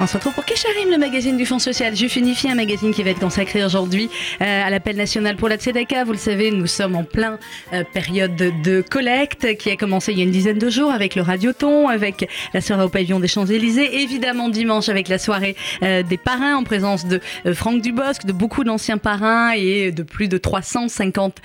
On se retrouve pour Kesharim, le magazine du Fonds social Juif Unifié, un magazine qui va être consacré aujourd'hui euh, à l'appel national pour la Tzedaka. Vous le savez, nous sommes en plein euh, période de, collecte qui a commencé il y a une dizaine de jours avec le Radioton, avec la soirée au pavillon des Champs-Élysées, évidemment dimanche avec la soirée euh, des parrains en présence de Franck Dubosc, de beaucoup d'anciens parrains et de plus de 350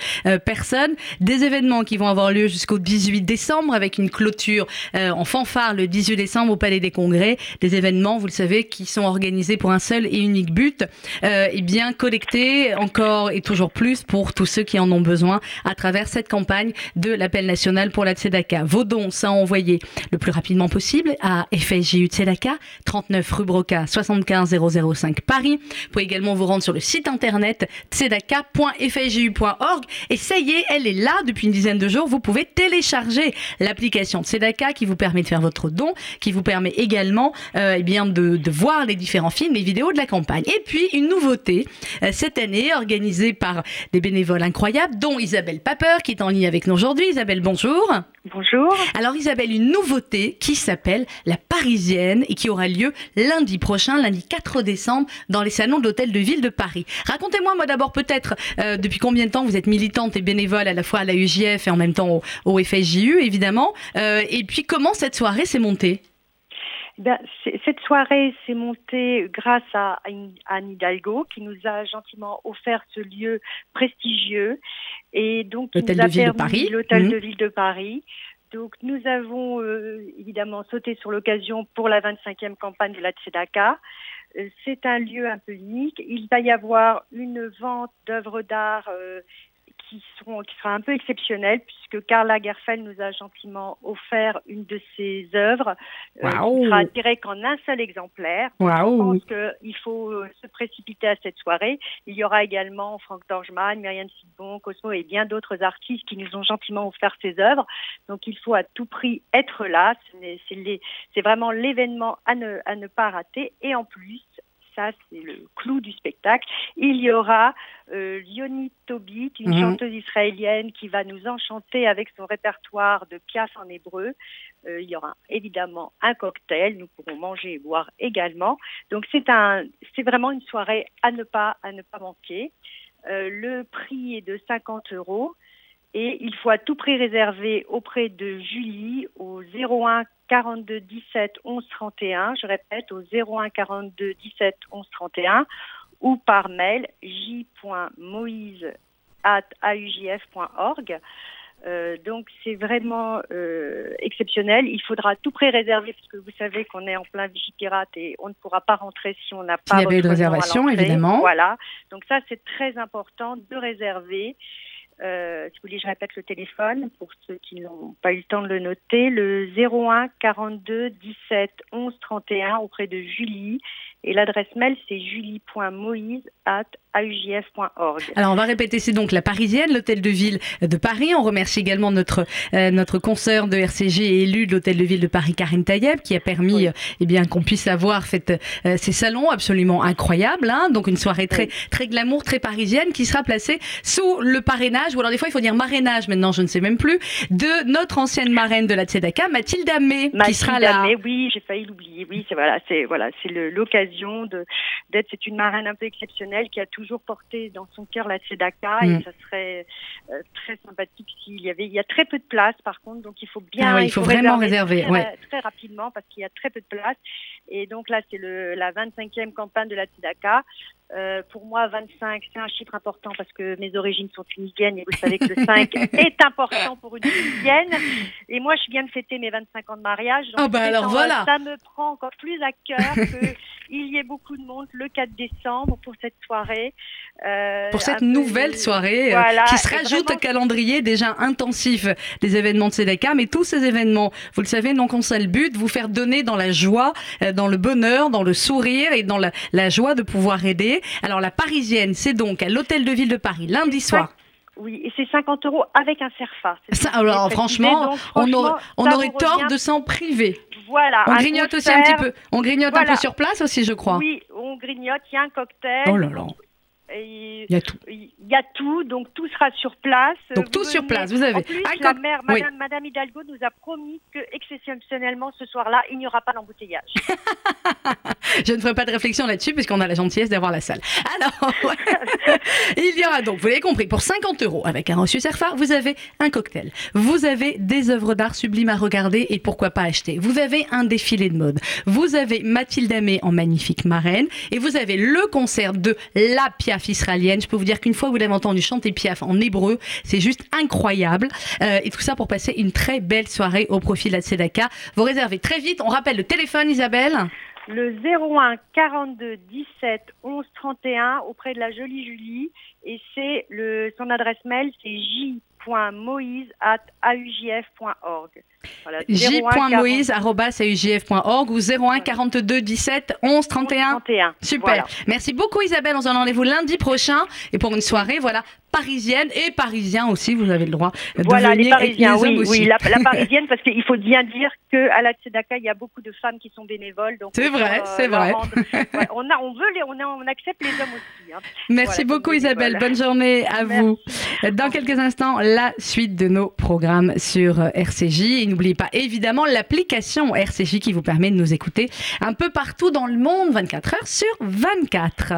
personnes. Des événements qui vont avoir lieu jusqu'au 18 décembre avec une clôture en fanfare le 18 décembre au Palais des Congrès. Des événements, vous le savez, qui sont organisés pour un seul et unique but, euh, et bien collecter encore et toujours plus pour tous ceux qui en ont besoin à travers cette campagne de l'appel national pour la Tzedaka. Vos dons sont envoyés le plus rapidement possible à FSJU Tzedaka, 39 rue Broca, 75 005 Paris. Vous pouvez également vous rendre sur le site internet tzedaka.fsju.org et ça y est, elle est là depuis une dizaine de jours. Vous pouvez télécharger l'application Tzedaka qui vous permet de faire votre don, qui vous permet également euh, eh bien de de, voir les différents films et vidéos de la campagne. Et puis, une nouveauté euh, cette année, organisée par des bénévoles incroyables, dont Isabelle Paper, qui est en ligne avec nous aujourd'hui. Isabelle, bonjour. Bonjour. Alors Isabelle, une nouveauté qui s'appelle la Parisienne et qui aura lieu lundi prochain, lundi 4 décembre, dans les salons de l'Hôtel de Ville de Paris. Racontez-moi, moi d'abord peut-être, euh, depuis combien de temps vous êtes militante et bénévole à la fois à la UJF et en même temps au, FSJU, évidemment. Euh, et puis comment cette soirée s'est montée? Ben, cette soirée s'est montée grâce à Anne Hidalgo qui nous a gentiment offert ce lieu prestigieux et donc l'hôtel de ville de Paris. L'hôtel de mmh. ville de Paris. Donc nous avons euh, évidemment sauté sur l'occasion pour la 25e campagne de la Tzedaka. Euh, c'est un lieu un peu unique. Il va y avoir une vente d'œuvres d'art euh, qui, seront, qui sera un peu exceptionnel puisque Carla Gerfeld nous a gentiment offert une de ses œuvres euh, qui sera tirée qu'en un seul exemplaire. Je pense qu'il faut euh, se précipiter à cette soirée. Il y aura également Franck Dorjman, Myriam Sidbon, Cosmo et bien d'autres artistes qui nous ont gentiment offert ces œuvres. Donc il faut à tout prix être là. C'est vraiment l'événement à ne, à ne pas rater. Et en plus, ça c'est le clou du spectacle. Il y aura euh, Lioni Tobit, une mhm. chanteuse israélienne qui va nous enchanter avec son répertoire de piaf en hébreu. Euh, il y aura évidemment un cocktail, nous pourrons manger et boire également. Donc c'est un, c'est vraiment une soirée à ne pas, à ne pas manquer. Euh, le prix est de 50 euros et il faut à tout prix réserver auprès de Julie au 01 42 17 11 31. Je répète au 01 42 17 11 31 ou par mail j.moïse@aujf.org. Euh, donc c'est vraiment euh, exceptionnel. Il faudra tout pré-réserver parce que vous savez qu'on est en plein Vigipirate et on ne pourra pas rentrer si on n'a pas. Il y avait de réservation évidemment. Voilà. Donc ça c'est très important de réserver. Euh, si vous voulez, je répète le téléphone pour ceux qui n'ont pas eu le temps de le noter, le 01 42 17 11 31 auprès de Julie. Et l'adresse mail, c'est julie.moïse alors on va répéter, c'est donc la Parisienne, l'hôtel de ville de Paris. On remercie également notre euh, notre consoeur de RCG et élu de l'hôtel de ville de Paris, Karine Tayeb, qui a permis euh, eh bien qu'on puisse avoir fait euh, ces salons absolument incroyables. Hein. donc une soirée très très glamour, très parisienne, qui sera placée sous le parrainage, ou alors des fois il faut dire marrainage maintenant, je ne sais même plus, de notre ancienne marraine de la Tzedaka, Mathilde Amé, qui sera là. oui, j'ai failli l'oublier. Oui, c'est voilà, c'est voilà, c'est l'occasion de d'être. C'est une marraine un peu exceptionnelle qui a tout toujours porté dans son cœur la Tzedaka et mm. ça serait euh, très sympathique s'il y avait. Il y a très peu de place par contre, donc il faut bien. Ah il, faut, vraiment réserver, très, très, rapidement parce qu'il y a très peu de place. Et donc là, c'est la 25e campagne de la Tzedaka. Euh, pour moi, 25, c'est un chiffre important parce que mes origines sont tunisiennes et vous savez que le 5 est important pour une tunisienne. Et moi, je viens de fêter mes 25 ans de mariage. Donc ah bah alors voilà. Ça me prend encore plus à cœur qu'il y ait beaucoup de monde le 4 décembre pour cette soirée. Euh, pour cette nouvelle soirée euh, qui se rajoute au calendrier déjà intensif des événements de Sedeka. Mais tous ces événements, vous le savez, n'ont qu'un seul but, vous faire donner dans la joie, dans le bonheur, dans le sourire et dans la, la joie de pouvoir aider. Alors la parisienne, c'est donc à l'hôtel de ville de Paris, lundi soir. Oui, et c'est 50 euros avec un CERFA. alors franchement, on, aurait, on aurait tort de s'en priver. Voilà. On grignote aussi un petit peu. On grignote un peu sur place aussi, je crois. Oui, on grignote. Il y a un cocktail. Oh là là. Il y a tout. il y a tout, donc tout sera sur place. Donc Vous tout sur place, vous avez En plus, un la oui. Madame, Madame Hidalgo nous a promis que exceptionnellement ce soir-là, il n'y aura pas d'embouteillage. Je ne ferai pas de réflexion là-dessus puisqu'on a la gentillesse d'avoir la salle. Alors, il y aura donc, vous l'avez compris, pour 50 euros avec un reçu Cerfa, vous avez un cocktail. Vous avez des œuvres d'art sublimes à regarder et pourquoi pas acheter. Vous avez un défilé de mode. Vous avez Mathilde Amé en magnifique marraine et vous avez le concert de la Piaf israélienne. Je peux vous dire qu'une fois que vous l'avez entendu chanter Piaf en hébreu, c'est juste incroyable. Euh, et tout ça pour passer une très belle soirée au profit de la Tzedaka. Vous réservez très vite. On rappelle le téléphone, Isabelle. Le 01 42 17 11 31 auprès de la jolie Julie et c'est le son adresse mail c'est j.moïse at aujf.org. Voilà, 01 j.moïse.org ou 01 42 17 11 31. 31. Super. Voilà. Merci beaucoup Isabelle. On se donne rendez-vous lundi prochain et pour une soirée, voilà, parisienne et parisien aussi. Vous avez le droit de Voilà, les venir et Parisiens, les oui, aussi. oui, la, la parisienne, parce qu'il faut bien dire qu'à la Tzedaka, il y a beaucoup de femmes qui sont bénévoles. donc C'est vrai, peut, c'est vrai. rendre- ouais, on, a, on veut les, on, a- on accepte les hommes aussi. hein. Merci Voilà, beaucoup Isabelle. Bonne journée à Merci. vous. Dans quelques instants, la suite de nos programmes sur euh, RCJ. Et n'oubliez pas évidemment l'application RCJ qui vous permet de nous écouter un peu partout dans le monde, 24 heures sur 24.